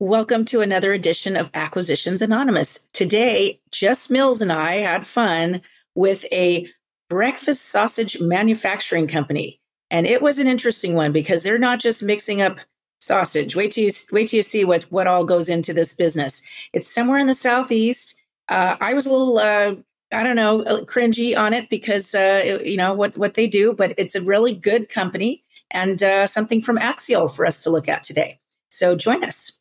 Welcome to another edition of Acquisitions Anonymous. Today, Jess Mills and I had fun with a breakfast sausage manufacturing company. And it was an interesting one because they're not just mixing up sausage. Wait till you wait till you see what what all goes into this business. It's somewhere in the southeast. Uh, I was a little uh, I don't know cringy on it because uh, you know what what they do, but it's a really good company and uh, something from Axial for us to look at today. So join us.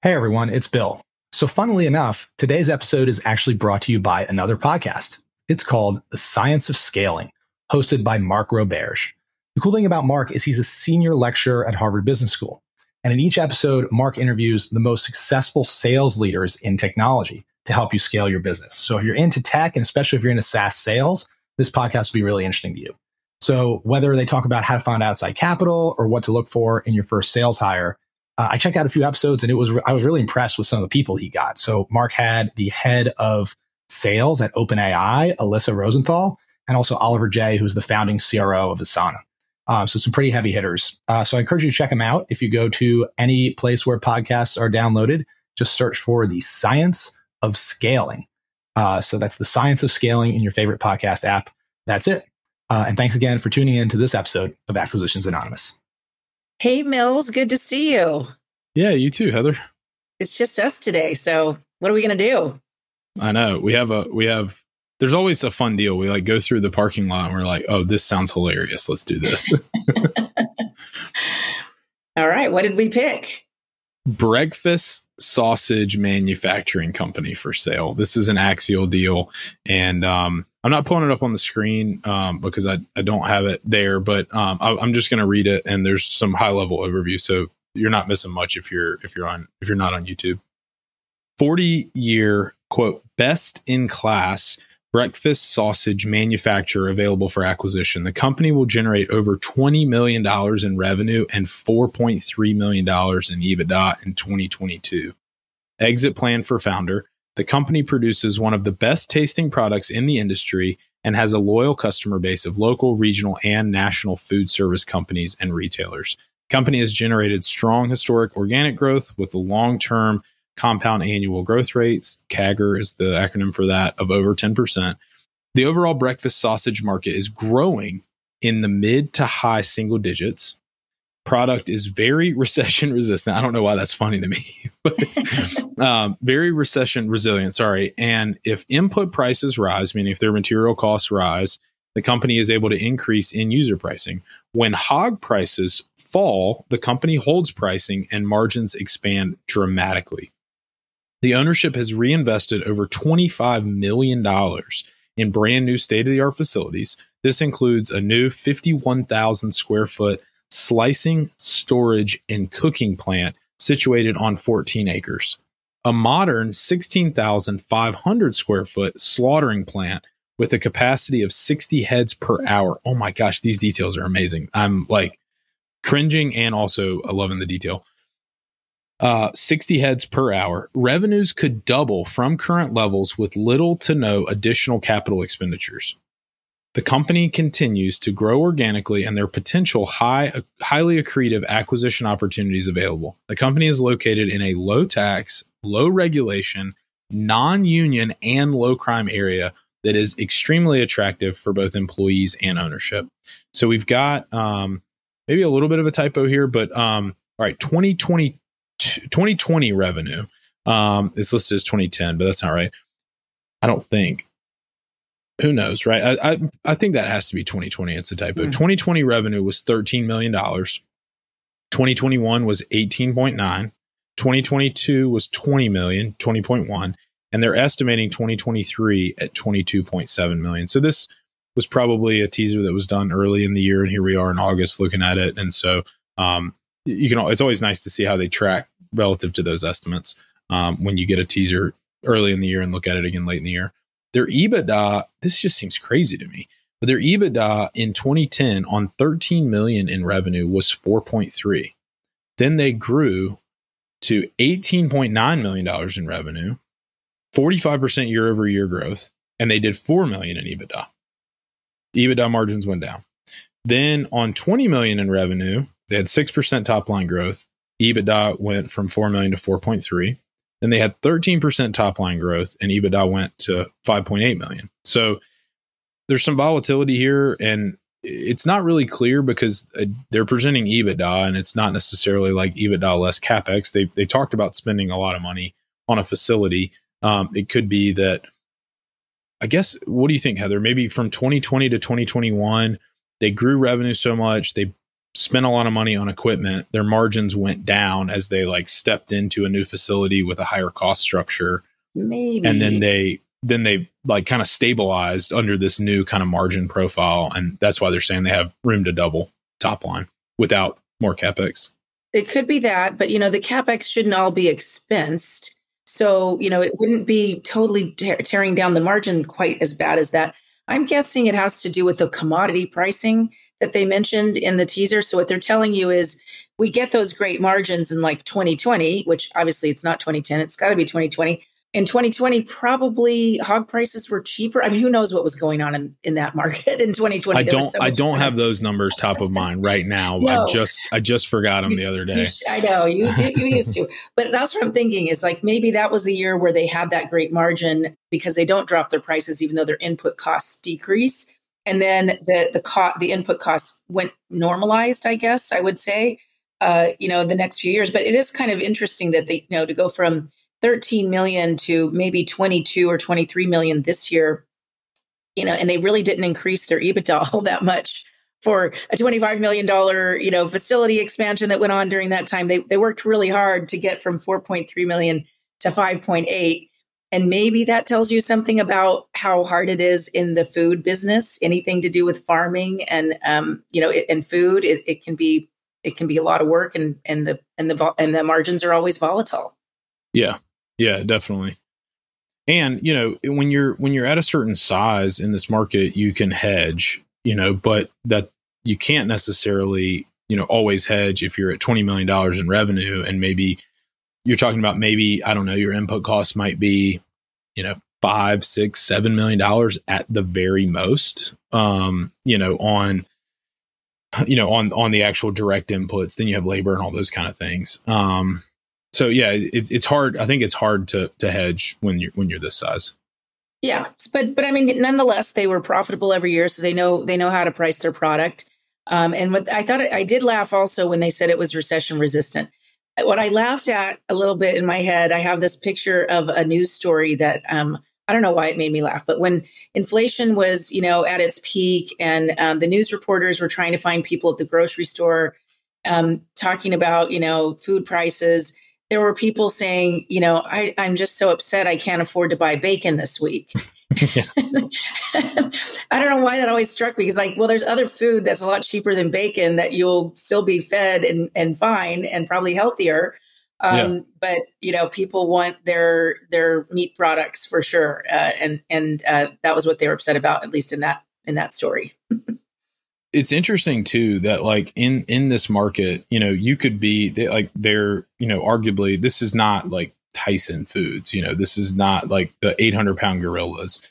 Hey everyone, it's Bill. So, funnily enough, today's episode is actually brought to you by another podcast. It's called The Science of Scaling, hosted by Mark Roberge. The cool thing about Mark is he's a senior lecturer at Harvard Business School. And in each episode, Mark interviews the most successful sales leaders in technology to help you scale your business. So, if you're into tech, and especially if you're into SaaS sales, this podcast will be really interesting to you. So, whether they talk about how to find outside capital or what to look for in your first sales hire, uh, I checked out a few episodes and it was, I was really impressed with some of the people he got. So Mark had the head of sales at OpenAI, Aliisa Rosenthal, and also Oliver Jay, who's the founding CRO of Asana. Uh, so some pretty heavy hitters. Uh, so I encourage you to check them out. If you go to any place where podcasts are downloaded, just search for the science of scaling. Uh, so that's the science of scaling in your favorite podcast app. That's it. Uh, and thanks again for tuning in to this episode of Acquisitions Anonymous. Hey, Mills, good to see you. Yeah, you too, Heather. It's just us today. So, what are we going to do? I know. We have a, we have, there's always a fun deal. We like go through the parking lot and we're like, oh, this sounds hilarious. Let's do this. All right. What did we pick? Breakfast Sausage Manufacturing Company for sale. This is an Axial deal. And um, I'm not pulling it up on the screen um, because I, I don't have it there, but um, I, am just going to read it, and there's some high level overview, so you're not missing much if you're if you're on if you're not on YouTube. 40 year quote best in class breakfast sausage manufacturer available for acquisition. The company will generate over $20 million in revenue and $4.3 million in EBITDA in 2022. Exit plan for founder the company produces one of the best tasting products in the industry and has a loyal customer base of local, regional, and national food service companies and retailers. The company has generated strong historic organic growth with a long term compound annual growth rates. CAGR is the acronym for that of over 10%. The overall breakfast sausage market is growing in the mid to high single digits product is very recession resistant. I don't know why that's funny to me, but um, very recession resilient. Sorry. And if input prices rise, meaning if their material costs rise, the company is able to increase in user pricing. When hog prices fall, the company holds pricing and margins expand dramatically. The ownership has reinvested over $25 million in brand new state of the art facilities. This includes a new 51,000 square foot slicing, storage, and cooking plant situated on 14 acres. A modern 16,500 square foot slaughtering plant with a capacity of 60 heads per hour. Oh my gosh, these details are amazing. I'm like cringing and also uh, loving the detail. Uh, 60 heads per hour. Revenues could double from current levels with little to no additional capital expenditures. The company continues to grow organically and there are potential high, highly accretive acquisition opportunities available. The company is located in a low tax, low regulation, non union, and low crime area that is extremely attractive for both employees and ownership. So we've got um, maybe a little bit of a typo here, but um, all right, 2020, 2020 revenue um, is listed as 2010, but that's not right. I don't think who knows, right? I, I, I think that has to be 2020. It's a typo. Mm. 2020 revenue was 13 million dollars. 2021 was 18.9. 2022 was 20 million, 20.1, and they're estimating 2023 at 22.7 million. So this was probably a teaser that was done early in the year, and here we are in August looking at it. And so um, you can. It's always nice to see how they track relative to those estimates um, when you get a teaser early in the year and look at it again late in the year. Their EBITDA, this just seems crazy to me. But their EBITDA in 2010 on 13 million in revenue was 4.3. Then they grew to 18.9 million dollars in revenue, 45% year over year growth, and they did 4 million in EBITDA. EBITDA margins went down. Then on 20 million in revenue, they had 6% top line growth, EBITDA went from 4 million to 4.3. Then they had 13% top line growth and EBITDA went to 5.8 million. So there's some volatility here and it's not really clear because uh, they're presenting EBITDA and it's not necessarily like EBITDA less capex. They they talked about spending a lot of money on a facility. Um, it could be that. I guess. What do you think, Heather? Maybe from 2020 to 2021, they grew revenue so much they spent a lot of money on equipment. Their margins went down as they like stepped into a new facility with a higher cost structure. Maybe. And then they then they like kind of stabilized under this new kind of margin profile. And that's why they're saying they have room to double top line without more capex. It could be that, but you know, the capex shouldn't all be expensed. So, you know, it wouldn't be totally tearing down the margin quite as bad as that. I'm guessing it has to do with the commodity pricing that they mentioned in the teaser. So, what they're telling you is we get those great margins in like 2020, which obviously it's not 2010, it's got to be 2020 in 2020 probably hog prices were cheaper. I mean who knows what was going on in, in that market in 2020 i don't so i don't have those numbers top of mind right now. No. i just i just forgot them the other day. i know. You did you used to. But that's what i'm thinking is like maybe that was the year where they had that great margin because they don't drop their prices even though their input costs decrease and then the the co- the input costs went normalized i guess i would say uh, you know the next few years. But it is kind of interesting that they you know to go from 13 million to maybe 22 or 23 million this year you know and they really didn't increase their ebitda all that much for a 25 million dollar you know facility expansion that went on during that time. They they worked really hard to get from 4.3 million to 5.8 and maybe that tells you something about how hard it is in the food business anything to do with farming and um, you know it, and food it, it can be it can be a lot of work and and the and the and the margins are always volatile yeah yeah, definitely. And you know, when you're when you're at a certain size in this market, you can hedge, you know, but that you can't necessarily, you know, always hedge if you're at 20 million dollars in revenue and maybe you're talking about maybe, I don't know, your input costs might be, you know, five, six, seven million dollars at the very most. Um, you know, on you know, on on the actual direct inputs, then you have labor and all those kind of things. Um, so yeah, it, it's hard. I think it's hard to to hedge when you're when you're this size. Yeah, but but I mean, nonetheless, they were profitable every year, so they know they know how to price their product. Um, and what I thought I did laugh also when they said it was recession resistant. What I laughed at a little bit in my head, I have this picture of a news story that um, I don't know why it made me laugh, but when inflation was you know at its peak and um, the news reporters were trying to find people at the grocery store um, talking about you know food prices there were people saying, you know, I, I'm just so upset I can't afford to buy bacon this week. I don't know why that always struck me because, like, well, there's other food that's a lot cheaper than bacon that you'll still be fed and, and fine and probably healthier. Um, yeah. But you know, people want their their meat products for sure, uh, and and uh, that was what they were upset about, at least in that in that story. it's interesting too that like in in this market you know you could be they, like they're you know arguably this is not like tyson foods you know this is not like the 800 pound gorillas.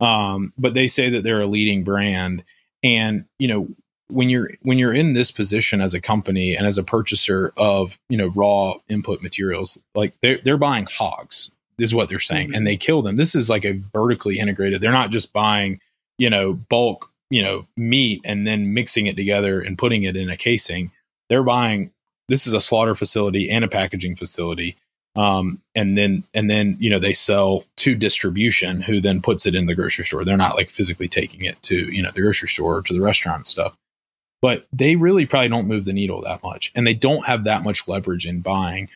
Um but they say that they're a leading brand. And you know when you're when you're in this position as a company and as a purchaser of you know raw input materials like they're they're buying hogs is what they're saying mm-hmm. and they kill them. This is like a vertically integrated they're not just buying you know bulk you know meat and then mixing it together and putting it in a casing they're buying this is a slaughter facility and a packaging facility um, and then and then you know they sell to distribution who then puts it in the grocery store. They're not like physically taking it to you know the grocery store or to the restaurant and stuff. But they really probably don't move the needle that much and they don't have that much leverage in buying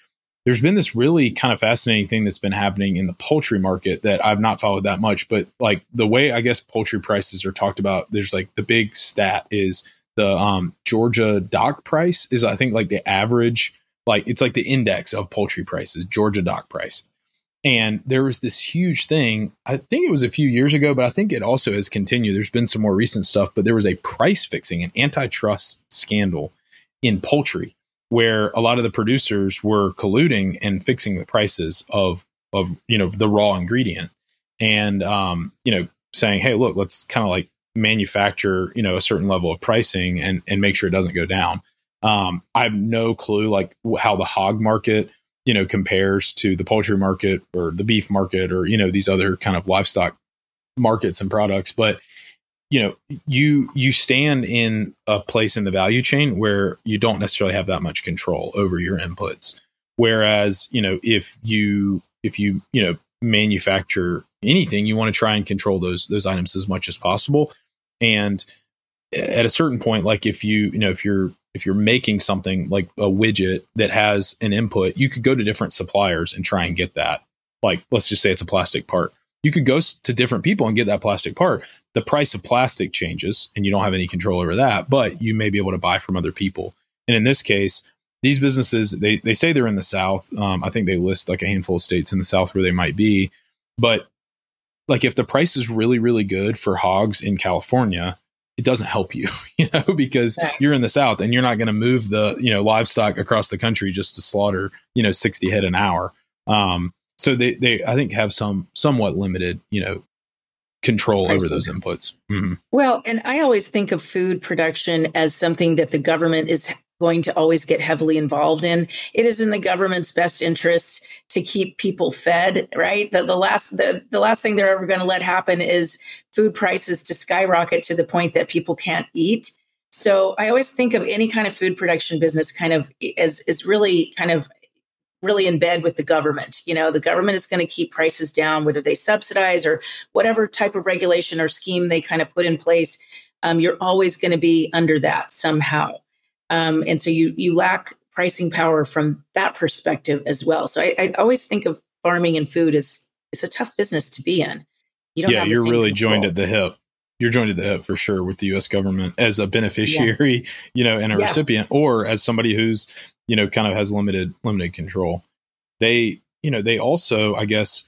there's been this really kind of fascinating thing that's been happening in the poultry market that I've not followed that much, but like the way I guess poultry prices are talked about, there's like the big stat is the um, Georgia dock price is I think like the average, like it's like the index of poultry prices, Georgia dock price. And there was this huge thing. I think it was a few years ago, but I think it also has continued. There's been some more recent stuff, but there was a price fixing, an antitrust scandal in poultry where a lot of the producers were colluding and fixing the prices of of you know the raw ingredient and um, you know saying hey look let's kind of like manufacture you know a certain level of pricing and and make sure it doesn't go down Um, I have no clue like how the hog market, you know, compares to the poultry market or the beef market or, you know, these other kind of livestock markets and products. But, you know, you, you stand in a place in the value chain where you don't necessarily have that much control over your inputs. Whereas, you know, if you, if you, you know, manufacture anything, you want to try and control those, those items as much as possible. And, at a certain point like if you you know if you're if you're making something like a widget that has an input you could go to different suppliers and try and get that like let's just say it's a plastic part you could go to different people and get that plastic part. The price of plastic changes and you don't have any control over that but you may be able to buy from other people. And in this case these businesses they, they say they're in the south. Um, i think they list like a handful of states in the south where they might be. But like if the price is really really good for hogs in california it doesn't help you, you know, because you're in the South and you're not going to move the, you know, livestock across the country just to slaughter, you know, 60 head an hour. Um, so they, they, I think have some somewhat limited, you know, control over those inputs. Mm-hmm. Well, and I always think of food production as something that the government is going to always get heavily involved in. It is in the government's best interest to keep people fed, right? The, the last the, the last thing they're ever going to let happen is food prices to skyrocket to the point that people can't eat. So I always think of any kind of food production business kind of as is really kind of really in bed with the government. You know, the government is going to keep prices down, whether they subsidize or whatever type of regulation or scheme they kind of put in place. Um, you're always going to be under that somehow. Um, and so you you lack pricing power from that perspective as well. So I, I always think of farming and food as it's a tough business to be in. You yeah, you're really control. joined at the hip. You're joined at the hip for sure with the U.S. government as a beneficiary, yeah. you know, and a yeah. recipient, or as somebody who's you know kind of has limited limited control. They, you know, they also, I guess,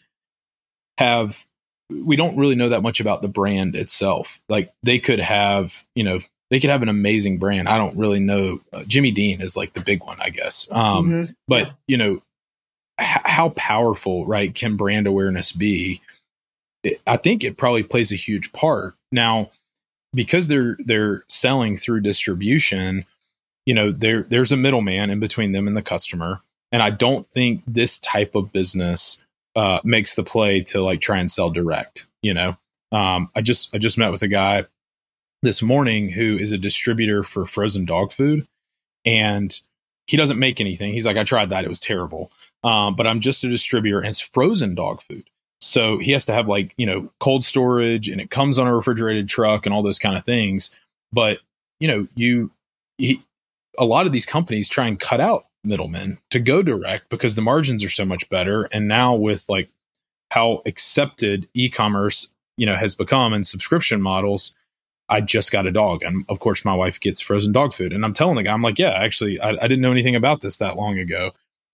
have we don't really know that much about the brand itself. Like they could have, you know, they could have an amazing brand. I don't really know. Uh, Jimmy Dean is like the big one, I guess. Um, mm-hmm. But you know, h- how powerful, right? Can brand awareness be? It, I think it probably plays a huge part. Now, because they're they're selling through distribution, you know, there there's a middleman in between them and the customer, and I don't think this type of business uh, makes the play to like try and sell direct. You know, um, I just I just met with a guy this morning who is a distributor for frozen dog food and he doesn't make anything. He's like, I tried that. It was terrible. Um, but I'm just a distributor and it's frozen dog food. So he has to have like, you know, cold storage and it comes on a refrigerated truck and all those kind of things. But, you know, you, he, a lot of these companies try and cut out middlemen to go direct because the margins are so much better. And now with like how accepted e-commerce, you know, has become and subscription models, I just got a dog. And of course, my wife gets frozen dog food. And I'm telling the guy, I'm like, yeah, actually, I, I didn't know anything about this that long ago.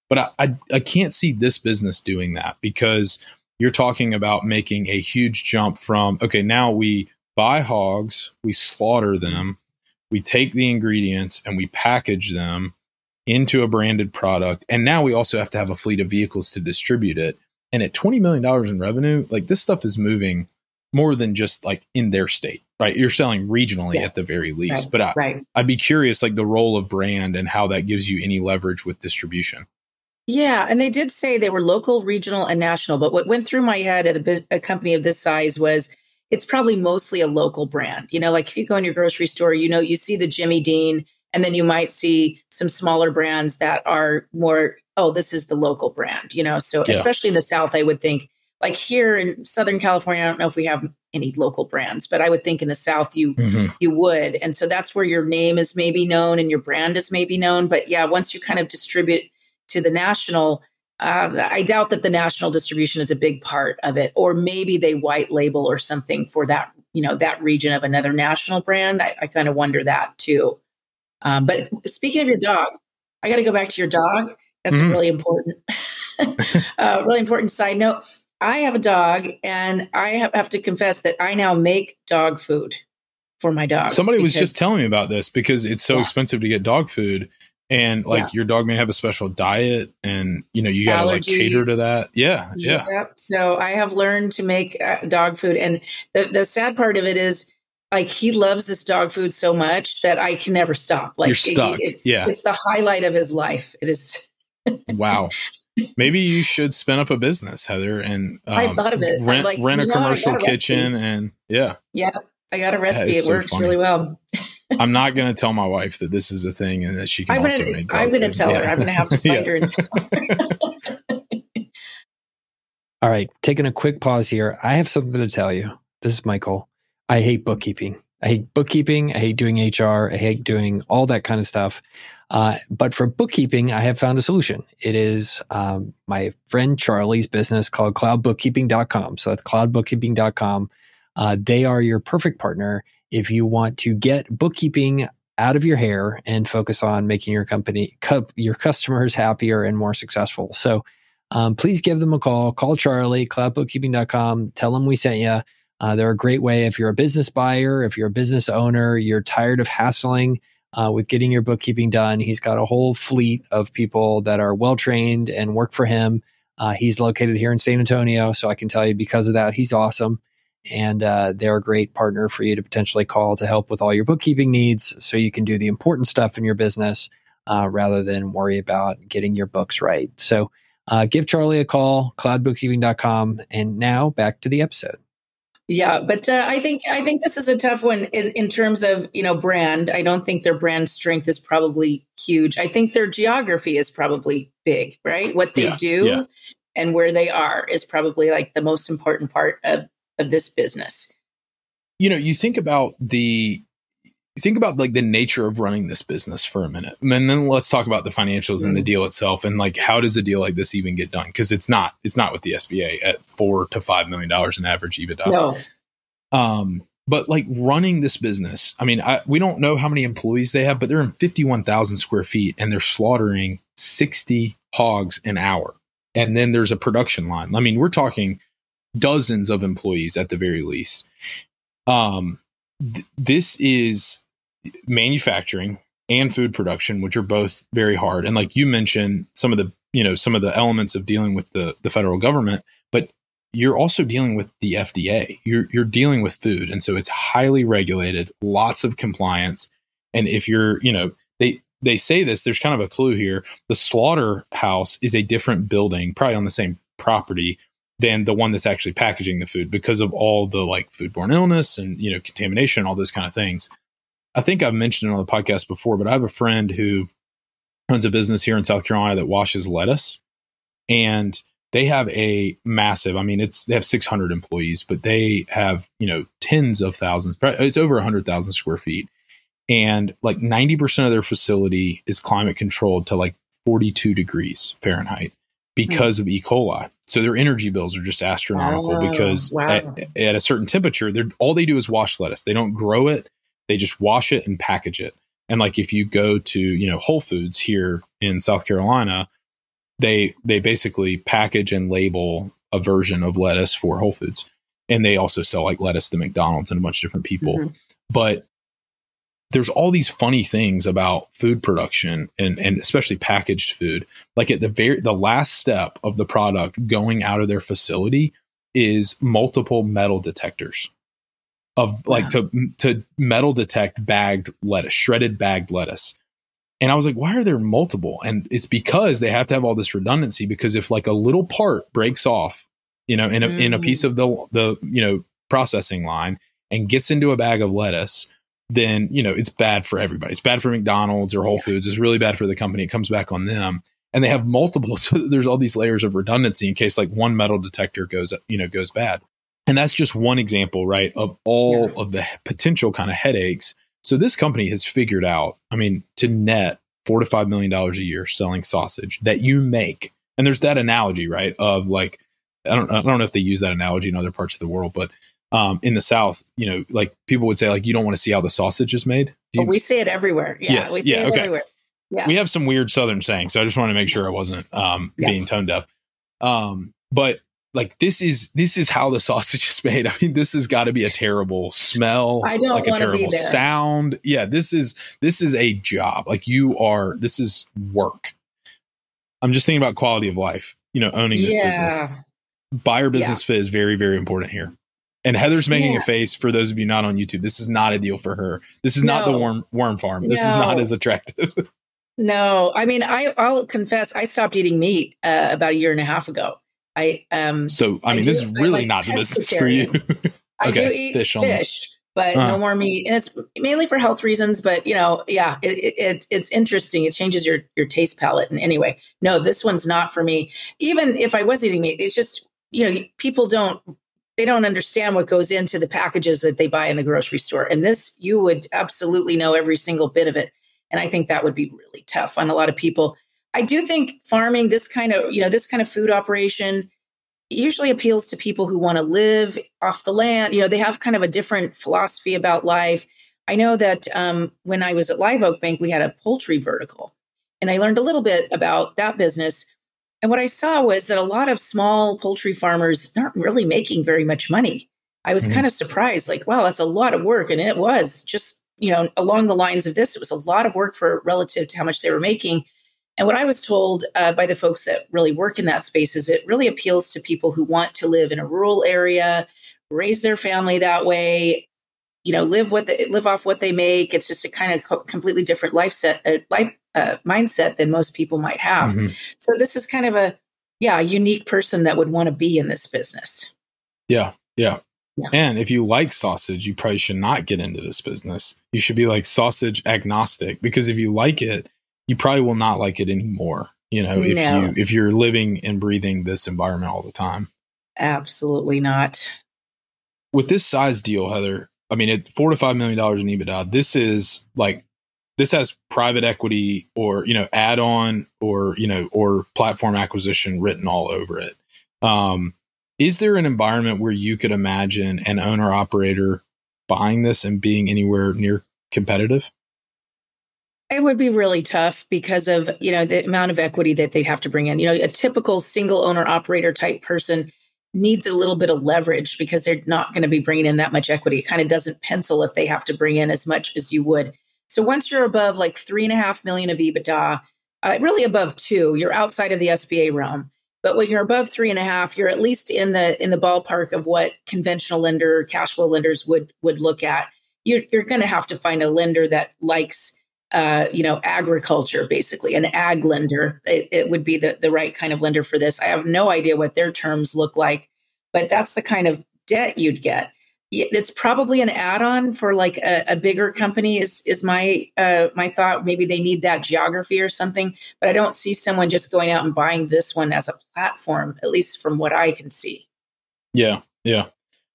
But I, I, I can't see this business doing that because you're talking about making a huge jump from, okay, now we buy hogs, we slaughter them, we take the ingredients and we package them into a branded product. And now we also have to have a fleet of vehicles to distribute it. And at $20 million in revenue, like this stuff is moving more than just like in their state, right? You're selling regionally yeah. at the very least. Right. But I, right. I'd be curious, like the role of brand and how that gives you any leverage with distribution. Yeah, and they did say they were local, regional, and national. But what went through my head at a, a company of this size was it's probably mostly a local brand. You know, like if you go in your grocery store, you know, you see the Jimmy Dean, and then you might see some smaller brands that are more, oh, this is the local brand, you know. So, yeah. especially in the South, I would think like here in Southern California, I don't know if we have any local brands, but I would think in the South you mm-hmm. you would. And so that's where your name is maybe known and your brand is maybe known. But yeah, once you kind of distribute to the national, uh, I doubt that the national distribution is a big part of it. Or maybe they white label or something for that, you know, that region of another national brand. I, I kind of wonder that too. Um, but speaking of your dog, I got to go back to your dog. That's mm-hmm. really important, uh, really important side note. I have a dog, and I have to confess that I now make dog food for my dog. Somebody because, was just telling me about this because it's so yeah. expensive to get dog food, and like yeah. your dog may have a special diet, and you know you got to like cater to that. Yeah, yeah. Yep. So I have learned to make uh, dog food, and the the sad part of it is like he loves this dog food so much that I can never stop. Like You're stuck. He, it's, yeah. it's the highlight of his life. It is. wow. Maybe you should spin up a business, Heather, and um, I thought of it. Rent, like, rent a commercial a kitchen, and yeah. Yeah, I got a recipe. It so works funny. really well. I'm not going to tell my wife that this is a thing and that she can I'm also gonna, make. I'm gonna food. tell her. I'm gonna have to find Yeah. her and tell her. All right, taking a quick pause here. I have something to tell you. This is Michael. I hate bookkeeping. I hate bookkeeping. I hate doing HR. I hate doing all that kind of stuff. Uh, but for bookkeeping, I have found a solution. It is um, my friend Charlie's business called cloudbookkeeping.com. So that's cloudbookkeeping.com. Uh, they are your perfect partner if you want to get bookkeeping out of your hair and focus on making your company, your customers happier and more successful. So um, please give them a call. Call Charlie, cloudbookkeeping.com. Tell them we sent you. Uh, they're a great way if you're a business buyer, if you're a business owner, you're tired of hassling uh, with getting your bookkeeping done. He's got a whole fleet of people that are well trained and work for him. Uh, he's located here in San Antonio, so I can tell you because of that, he's awesome. And uh, they're a great partner for you to potentially call to help with all your bookkeeping needs so you can do the important stuff in your business uh, rather than worry about getting your books right. So uh, give Charlie a call, cloudbookkeeping.com. And now back to the episode. Yeah, but uh, I think I think this is a tough one in, in terms of you know brand. I don't think their brand strength is probably huge. I think their geography is probably big, right? What they Yeah, do yeah. and where they are is probably like the most important part of of this business. you know, you think about the think about like the nature of running this business for a minute. And then let's talk about the financials and the Mhm. deal itself and like how does a deal like this even get done? Because it's not it's not with the SBA at four to five million dollars in average EBITDA. No, Um, but like running this business, I mean, I, we don't know how many employees they have, but they're in 51,000 square feet and they're slaughtering 60 hogs an hour. And then there's a production line. I mean, we're talking dozens of employees at the very least. Um, th- this is manufacturing and food production, which are both very hard. And like you mentioned, some of the, you know, some of the elements of dealing with the, the federal government, but you're also dealing with the FDA. You're you're dealing with food, and so it's highly regulated, lots of compliance. And if you're, you know, they they say this. There's kind of a clue here. The slaughterhouse is a different building, probably on the same property than the one that's actually packaging the food because of all the like foodborne illness and you know contamination and all those kind of things. I think I've mentioned it on the podcast before, but I have a friend who owns a business here in South Carolina that washes lettuce, and they have a massive i mean it's they have 600 employees but they have you know tens of thousands it's over 100000 square feet. And like 90% of their facility is climate controlled to like 42 degrees fahrenheit because of e. coli. So their energy bills are just astronomical Oh, because wow. at, at a certain temperature they're all they do is wash lettuce. They don't grow it. They just wash it and package it. And like if you go to you know whole foods here in south carolina they they basically package and label a version of lettuce for Whole Foods, and they also sell like lettuce to McDonald's and a bunch of different people. Mhm. But there's all these funny things about food production and and especially packaged food. Like at the very the last step of the product going out of their facility is multiple metal detectors of like to to metal detect bagged lettuce, shredded bagged lettuce. And I was like, why are there multiple? And it's because they have to have all this redundancy because if like a little part breaks off, you know, in a in a Mm. piece of the the you know processing line and gets into a bag of lettuce, then you know it's bad for everybody. It's bad for McDonald's or Whole Foods. It's really bad for the company. It comes back on them. And they have multiple, so there's all these layers of redundancy in case like one metal detector goes, you know, goes bad. And that's just one example, right, of all Yeah. of the potential kind of headaches so this company has figured out, I mean, to net four to five million dollars a year selling sausage that you make. And there's that analogy, right? Of like, I don't, I don't know if they use that analogy in other parts of the world, but um, in the South, you know, like people would say, like, you don't want to see how the sausage is made. You- we see it everywhere. Yeah, Yes, we say yeah, it okay. everywhere. Yeah. we have some weird Southern sayings, so I just want to make sure I wasn't um, Yeah. being tone deaf. Um, but like this is this is how the sausage is made. I mean, this has got to be a terrible smell. I don't like a terrible sound. Yeah, this is this is a job. Like you are. This is work. I'm just thinking about quality of life. You know, owning this business. Buyer business fit is very very important here. And Heather's making Yeah. a face for those of you not on YouTube. This is not a deal for her. This is not the worm worm farm. This is not as attractive. No, I mean, I, I'll confess, I stopped eating meat uh, about a year and a half ago. I um, so I I mean, this do- is really like not the business for you. I Okay, do eat fish fish, but Uh. no more meat, and it's mainly for health reasons. But you know, yeah, it, it, it it's interesting. It changes your your taste palette. And anyway, no, this one's not for me. Even if I was eating meat, it's just you know, people don't they don't understand what goes into the packages that they buy in the grocery store. And this, you would absolutely know every single bit of it. And I think that would be really tough on a lot of people. I do think farming, this kind of, you know, this kind of food operation usually appeals to people who want to live off the land. You know, they have kind of a different philosophy about life. I know that um, when I was at Live Oak Bank, we had a poultry vertical, and I learned a little bit about that business. And what I saw was that a lot of small poultry farmers aren't really making very much money. I was Mhm. kind of surprised, like, wow, that's a lot of work. And it was just, you know, along the lines of this, it was a lot of work for relative to how much they were making. And what I was told uh, by the folks that really work in that space is it really appeals to people who want to live in a rural area, raise their family that way, you know, live what they, live off what they make. It's just a kind of co- completely different life set, uh, life uh, mindset than most people might have. Mhm. So this is kind of a yeah, a unique person that would want to be in this business. Yeah, yeah. Yeah. And if you like sausage, you probably should not get into this business. You should be like sausage agnostic because if you like it, you probably will not like it anymore. You know, if No. you if you're living and breathing this environment all the time. Absolutely not. With this size deal, Heather, I mean, at four to five million dollars in EBITDA, this is like this has private equity or you know add on or you know or platform acquisition written all over it. Um, is there an environment where you could imagine an owner operator buying this and being anywhere near competitive? It would be really tough because of, you know, the amount of equity that they'd have to bring in. You know, a typical single owner operator type person needs a little bit of leverage because they're not going to be bringing in that much equity. It kind of doesn't pencil if they have to bring in as much as you would. So once you're above like three and a half million of EBITDA, uh, really above two, you're outside of the SBA realm. But when you're above three and a half, you're at least in the in the ballpark of what conventional lender, cash flow lenders would would look at. You're you're going to have to find a lender that likes uh, you know, agriculture, basically, an ag lender. It, it would be the, the right kind of lender for this. I have no idea what their terms look like, but that's the kind of debt you'd get. It's probably an add-on for like a, a bigger company. Is is my uh, my thought? Maybe they need that geography or something, but I don't see someone just going out and buying this one as a platform. At least from what I can see. Yeah, yeah.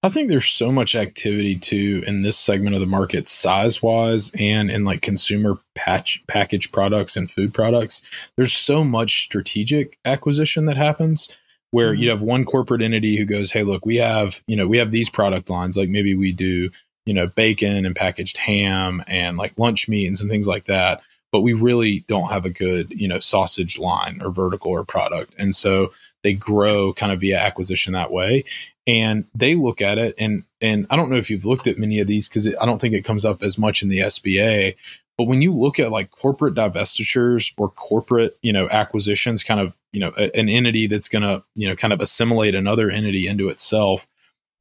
I think there's so much activity too in this segment of the market, size wise, and in like consumer patch packaged products and food products. There's so much strategic acquisition that happens where mm-hmm. you have one corporate entity who goes, "Hey, look, we have you know we have these product lines. Like maybe we do you know bacon and packaged ham and like lunch meat and some things like that." But we really don't have a good, you know, sausage line or vertical or product. And so they grow kind of via acquisition that way and they look at it and and I don't know if you've looked at many of these because I don't think it comes up as much in the SBA. But when you look at like corporate divestitures or corporate, you know, acquisitions, kind of, you know, a- an entity that's going to, you know, kind of assimilate another entity into itself,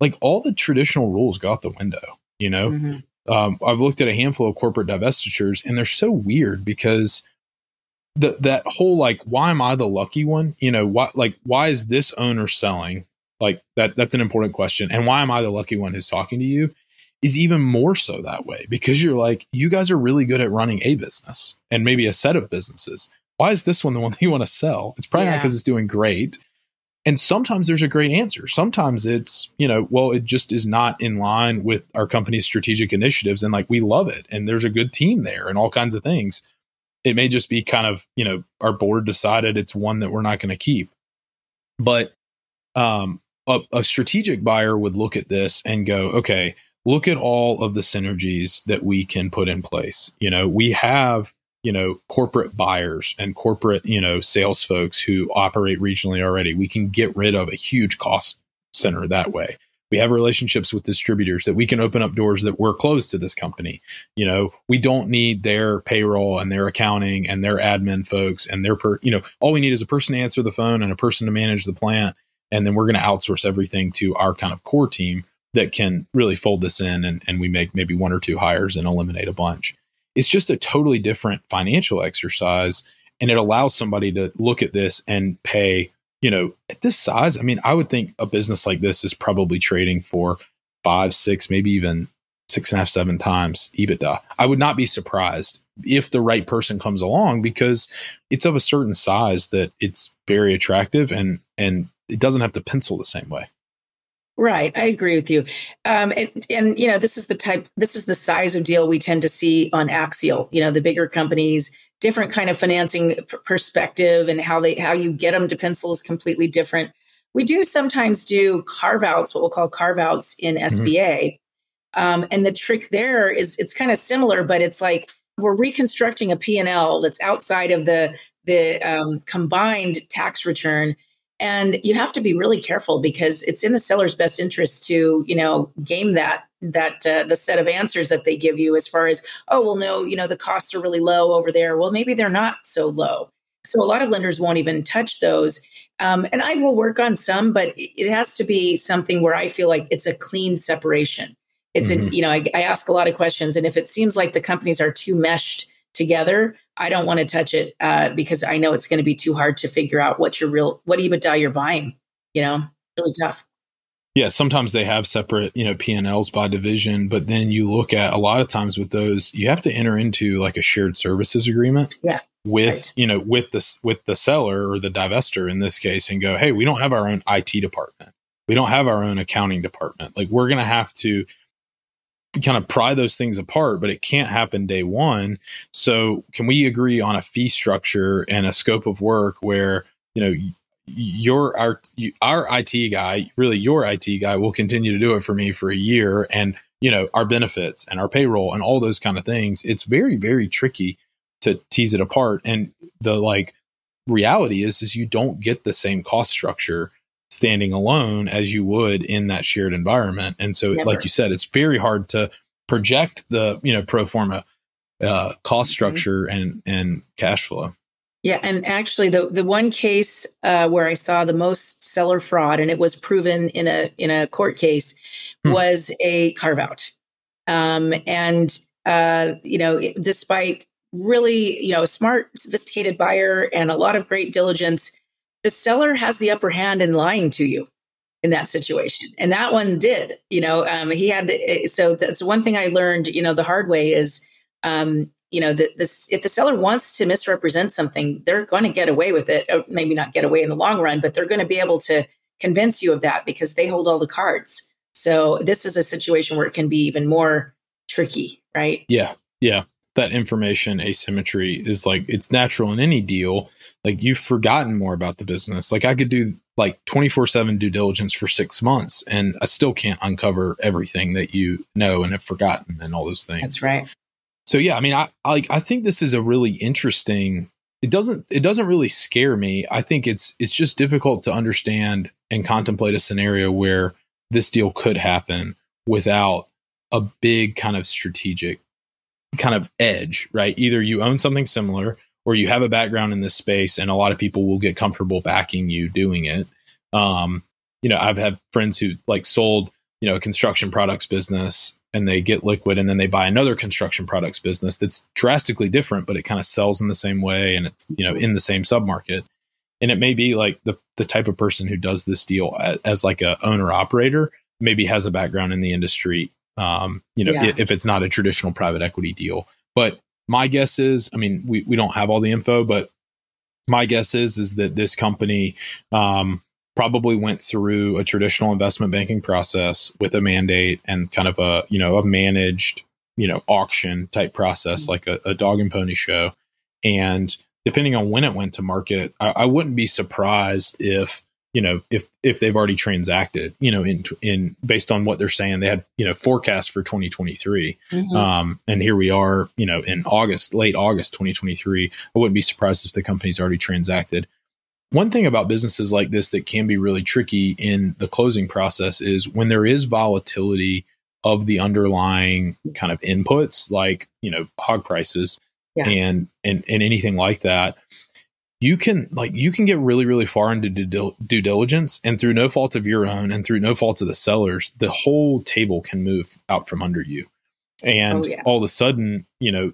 like all the traditional rules got the window. You know, Mhm. um, I've looked at a handful of corporate divestitures, and they're so weird because the, that whole like, why am I the lucky one? You know, why like why is this owner selling? Like that that's an important question. And why am I the lucky one who's talking to you? Is even more so that way because you're like, you guys are really good at running a business and maybe a set of businesses. Why is this one the one that you want to sell? It's probably not because it's doing great. And sometimes there's a great answer. Sometimes it's, you know, well, it just is not in line with our company's strategic initiatives. And like we love it. And there's a good team there and all kinds of things. It may just be kind of, you know, our board decided it's one that we're not going to keep. But um, a, a strategic buyer would look at this and go, okay, look at all of the synergies that we can put in place. You know, we have, you know, corporate buyers and corporate, you know, sales folks who operate regionally already. We can get rid of a huge cost center that way. We have relationships with distributors that we can open up doors that were closed to this company. You know, we don't need their payroll and their accounting and their admin folks and their per, you know, all we need is a person to answer the phone and a person to manage the plant. And then we're going to outsource everything to our kind of core team that can really fold this in and, and we make maybe one or two hires and eliminate a bunch. It's just a totally different financial exercise. And it allows somebody to look at this and pay, you know, at this size. I mean, I would think a business like this is probably trading for five, six, maybe even six and a half, seven times EBITDA. I would not be surprised if the right person comes along because it's of a certain size that it's very attractive and and it doesn't have to pencil the same way. Right, I agree with you. Um, and, and you know, this is the type, this is the size of deal we tend to see on Axial. You know, the bigger companies, different kind of financing p- perspective, and how they how you get them to pencil is completely different. We do sometimes do carve outs, what we'll call carve outs in SBA, mm-hmm. um, and the trick there is it's kind of similar, but it's like we're reconstructing a P&L that's outside of the the um, combined tax return and you have to be really careful because it's in the seller's best interest to you know game that that uh, the set of answers that they give you as far as oh well no you know the costs are really low over there. Well maybe they're not so low. So a lot of lenders won't even touch those. Um, and i will work on some but it has to be something where i feel like it's a clean separation. It's mm-hmm. an, you know I, I ask a lot of questions and if it seems like the companies are too meshed together, I don't want to touch it uh, because I know it's going to be too hard to figure out what your real what EBITDA you're buying. You know, really tough. Yeah, sometimes they have separate, you know, P&Ls by division, but then you look at a lot of times with those, you have to enter into like a shared services agreement. Yeah. With, right. you know, with the with the seller or the divester in this case and go, "Hey, we don't have our own IT department. We don't have our own accounting department. Like we're going to have to kind of pry those things apart, but it can't happen day one. So, can we agree on a fee structure and a scope of work where you know your our our IT guy, really your IT guy, will continue to do it for me for a year, and you know our benefits and our payroll and all those kind of things. It's very very tricky to tease it apart, and the like reality is is you don't get the same cost structure standing alone as you would in that shared environment. And so, Never. like you said, it's very hard to project the you know pro forma uh, cost mm-hmm. structure mm-hmm. and and cash flow. Yeah, and actually, the the one case uh, where I saw the most seller fraud, and it was proven in a in a court case, hmm. was a carve out. Um, and uh, you know, despite really you know a smart, sophisticated buyer and a lot of great diligence, the seller has the upper hand in lying to you in that situation. And that one did, you know, um, he had, eh, so that's one thing I learned, you know, the hard way is, um, you know, that this, if the seller wants to misrepresent something, they're going to get away with it. maybe not get away in the long run, but they're going to be able to convince you of that because they hold all the cards. So this is a situation where it can be even more tricky, right? Yeah. Yeah. That information asymmetry is like, it's natural in any deal like you've forgotten more about the business. Like I could do like 24 7 due diligence for six months and I still can't uncover everything that you know and have forgotten and all those things. That's right. So yeah, I mean, I, I, I think this is a really interesting. It doesn't it doesn't really scare me. I think it's it's just difficult to understand and contemplate a scenario where this deal could happen without a big kind of strategic kind of edge, right? Either you own something similar or you have a background in this space and a lot of people will get comfortable backing you doing it. Um, you know, I've had friends who like sold, you know, a construction products business and they get liquid and then they buy another construction products business that's drastically different, but it kind of sells in the same way and it's, you know, in the same submarket. And it may be like the, the type of person who does this deal as, as like a owner operator, maybe has a background in the industry. Um, you know, yeah. if it's not a traditional private equity deal, but my guess is, I mean, we, we don't have all the info, but my guess is is that this company um, probably went through a traditional investment banking process with a mandate and kind of a you know a managed you know auction type process mm-hmm. like a, a, dog and pony show and depending on when it went to market I, I wouldn't be surprised if you know if if they've already transacted you know in in based on what they're saying they had you know forecast for 2023 mm-hmm. um and here we are you know in august late august 2023 i wouldn't be surprised if the company's already transacted one thing about businesses like this that can be really tricky in the closing process is when there is volatility of the underlying kind of inputs like you know hog prices yeah. and and and anything like that you can like you can get really really far into due, due diligence and through no fault of your own and through no fault of the sellers the whole table can move out from under you. And oh, yeah. all of a sudden you know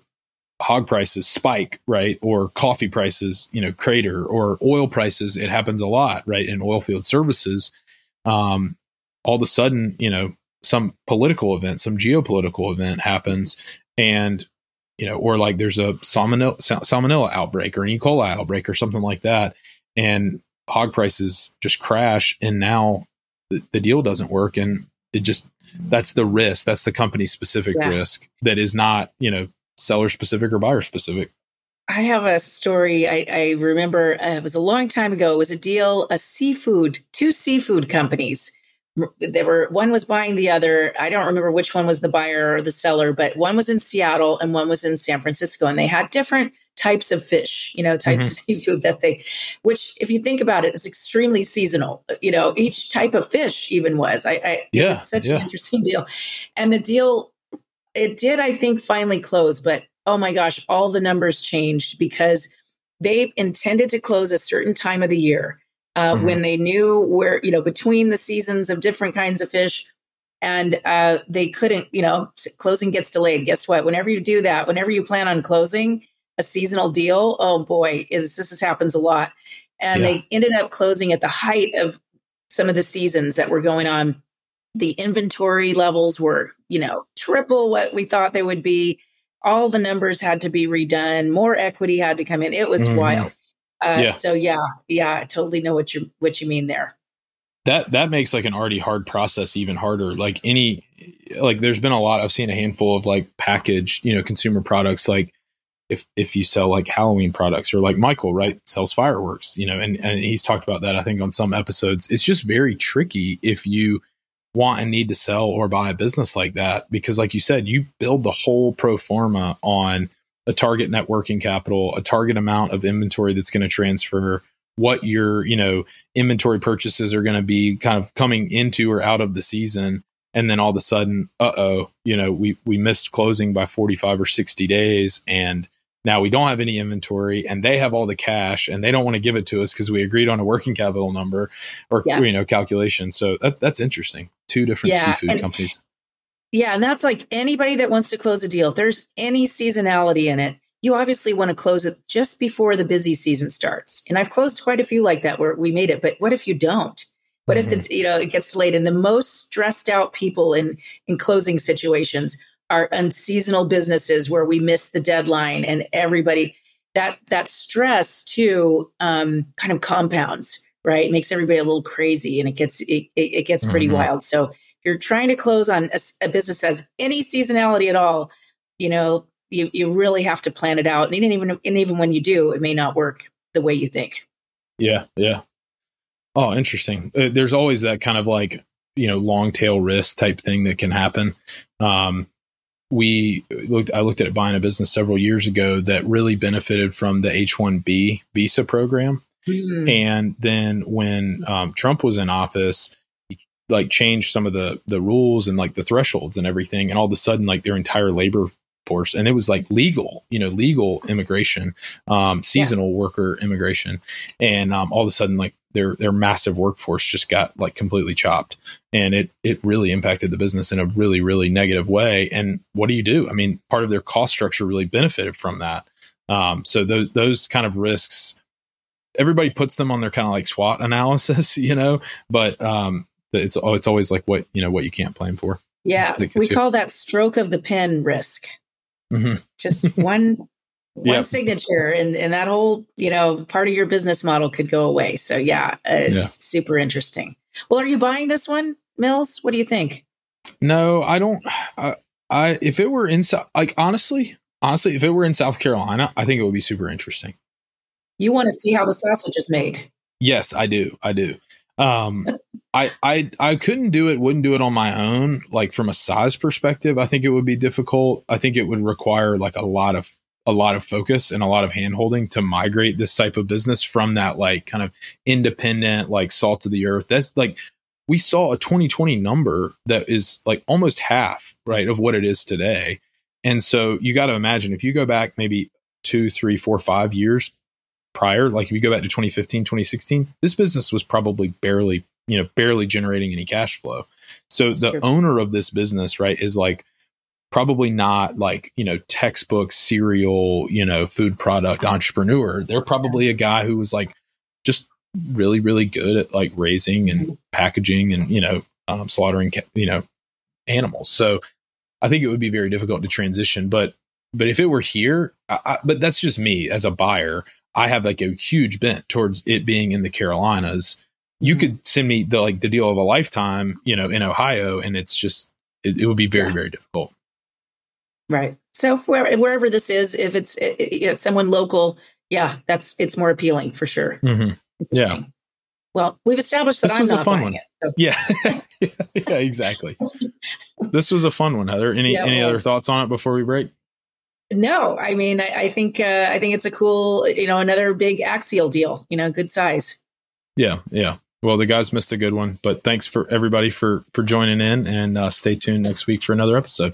hog prices spike right? Or coffee prices you know crater or oil prices it happens a lot right in oil field services. Um all of a sudden you know some political event some geopolitical event happens and you know, or like there's a salmonella, salmonella outbreak or an E. coli outbreak or something like that, and hog prices just crash, and now the, the deal doesn't work, and it just that's the risk. That's the company specific yeah. risk that is not you know seller specific or buyer specific. I have a story. I, I remember uh, it was a long time ago. It was a deal, a seafood, two seafood companies they were one was buying the other. I don't remember which one was the buyer or the seller but one was in seattle and one was in san francisco and they had different types of fish you know types mm-hmm. of seafood that they which if you think about it is extremely seasonal. You know each type of fish even was. I, I yeah, it was such yeah. an interesting deal. And the deal it did i think finally close but oh my gosh all the numbers changed because they intended to close a certain time of the year uh, mm-hmm. when they knew where, you know, between the seasons of different kinds of fish. And uh, they couldn't, you know, closing gets delayed. Guess what? Whenever you do that, whenever you plan on closing a seasonal deal, oh boy, is this, this happens a lot. And yeah. they ended up closing at the height of some of the seasons that were going on. The inventory levels were, you know, triple what we thought they would be. All the numbers had to be redone. More equity had to come in. It was mm-hmm. wild. Uh, yeah. So yeah, yeah, I totally know what you what you mean there. That that makes like an already hard process even harder. Like any, like there's been a lot. I've seen a handful of like packaged, you know, consumer products. Like if if you sell like Halloween products or like Michael right sells fireworks, you know, and and he's talked about that I think on some episodes. It's just very tricky if you want and need to sell or buy a business like that because like you said you build the whole pro forma on a target net working capital, a target amount of inventory that's going to transfer, what your, you know, inventory purchases are going to be kind of coming into or out of the season. And then all of a sudden, uh oh, you know, we we missed closing by 45 or 60 days and now we don't have any inventory and they have all the cash and they don't want to give it to us because we agreed on a working capital number or yeah. you know calculation. So that, that's interesting. Two different yeah, seafood companies. Yeah, and that's like anybody that wants to close a deal. If there's any seasonality in it, you obviously want to close it just before the busy season starts. And I've closed quite a few like that where we made it, but what if you don't? What mm-hmm. if the you know it gets delayed? And the most stressed out people in in closing situations are unseasonal businesses where we miss the deadline and everybody that that stress too um, kind of compounds, right? It makes everybody a little crazy and it gets it, it gets pretty mm-hmm. wild. So you're trying to close on a, a, business that has any seasonality at all, you know, you, you really have to plan it out. And even, and even when you do, it may not work the way you think. Yeah. Yeah. Oh, interesting. Uh, there's always that kind of like, you know, long tail risk type thing that can happen. Um, we looked, I looked at buying a business several years ago that really benefited from the H 1B visa program. Mm-hmm. And then when um, Trump was in office, like change some of the the rules and like the thresholds and everything and all of a sudden like their entire labor force and it was like legal you know legal immigration um seasonal yeah. worker immigration and um all of a sudden like their their massive workforce just got like completely chopped and it it really impacted the business in a really really negative way and what do you do i mean part of their cost structure really benefited from that um so those those kind of risks everybody puts them on their kind of like SWOT analysis, you know, but um, it's oh, it's always like what you know what you can't plan for. Yeah, we call that stroke of the pen risk. Mm-hmm. Just one one yep. signature, and and that whole you know part of your business model could go away. So yeah, it's yeah. super interesting. Well, are you buying this one, Mills? What do you think? No, I don't. I, I if it were in like honestly, honestly, if it were in South Carolina, I think it would be super interesting. You want to see how the sausage is made? Yes, I do. I do. Um, I, I, I couldn't do it, wouldn't do it on my own. Like from a size perspective, I think it would be difficult. I think it would require like a lot of, a lot of focus and a lot of handholding to migrate this type of business from that like kind of independent, like salt of the earth. That's like, we saw a 2020 number that is like almost half, right, of what it is today. And so you got to imagine if you go back maybe two, three, four, five years, prior, like if you go back to 2015, 2016, this business was probably barely, you know, barely generating any cash flow. So That's the true. owner of this business, right, is like probably not like, you know, textbook serial, you know, food product entrepreneur. They're probably a guy who was like just really, really good at like raising and packaging and, you know, um, slaughtering, you know, animals. So I think it would be very difficult to transition. But but if it were here, I, I, but that's just me as a buyer. I have like a huge bent towards it being in the Carolinas. You could send me the like the deal of a lifetime, you know, in Ohio, and it's just it, it would be very Yeah. very difficult. Right. So if where, wherever this is, if it's someone local, yeah, that's it's more appealing for sure. Mm-hmm. Yeah. Well, we've established that This I'm was a not fun buying one. it. So Yeah, yeah, exactly. This was a fun one, Heather. Any Yeah, any other thoughts on it before we break? No, I mean, I, I think uh, I think it's a cool, you know, another big axial deal. You know, good size. Yeah, yeah. Well, the guys missed a good one, but thanks for everybody for for joining in, and uh, stay tuned next week for another episode.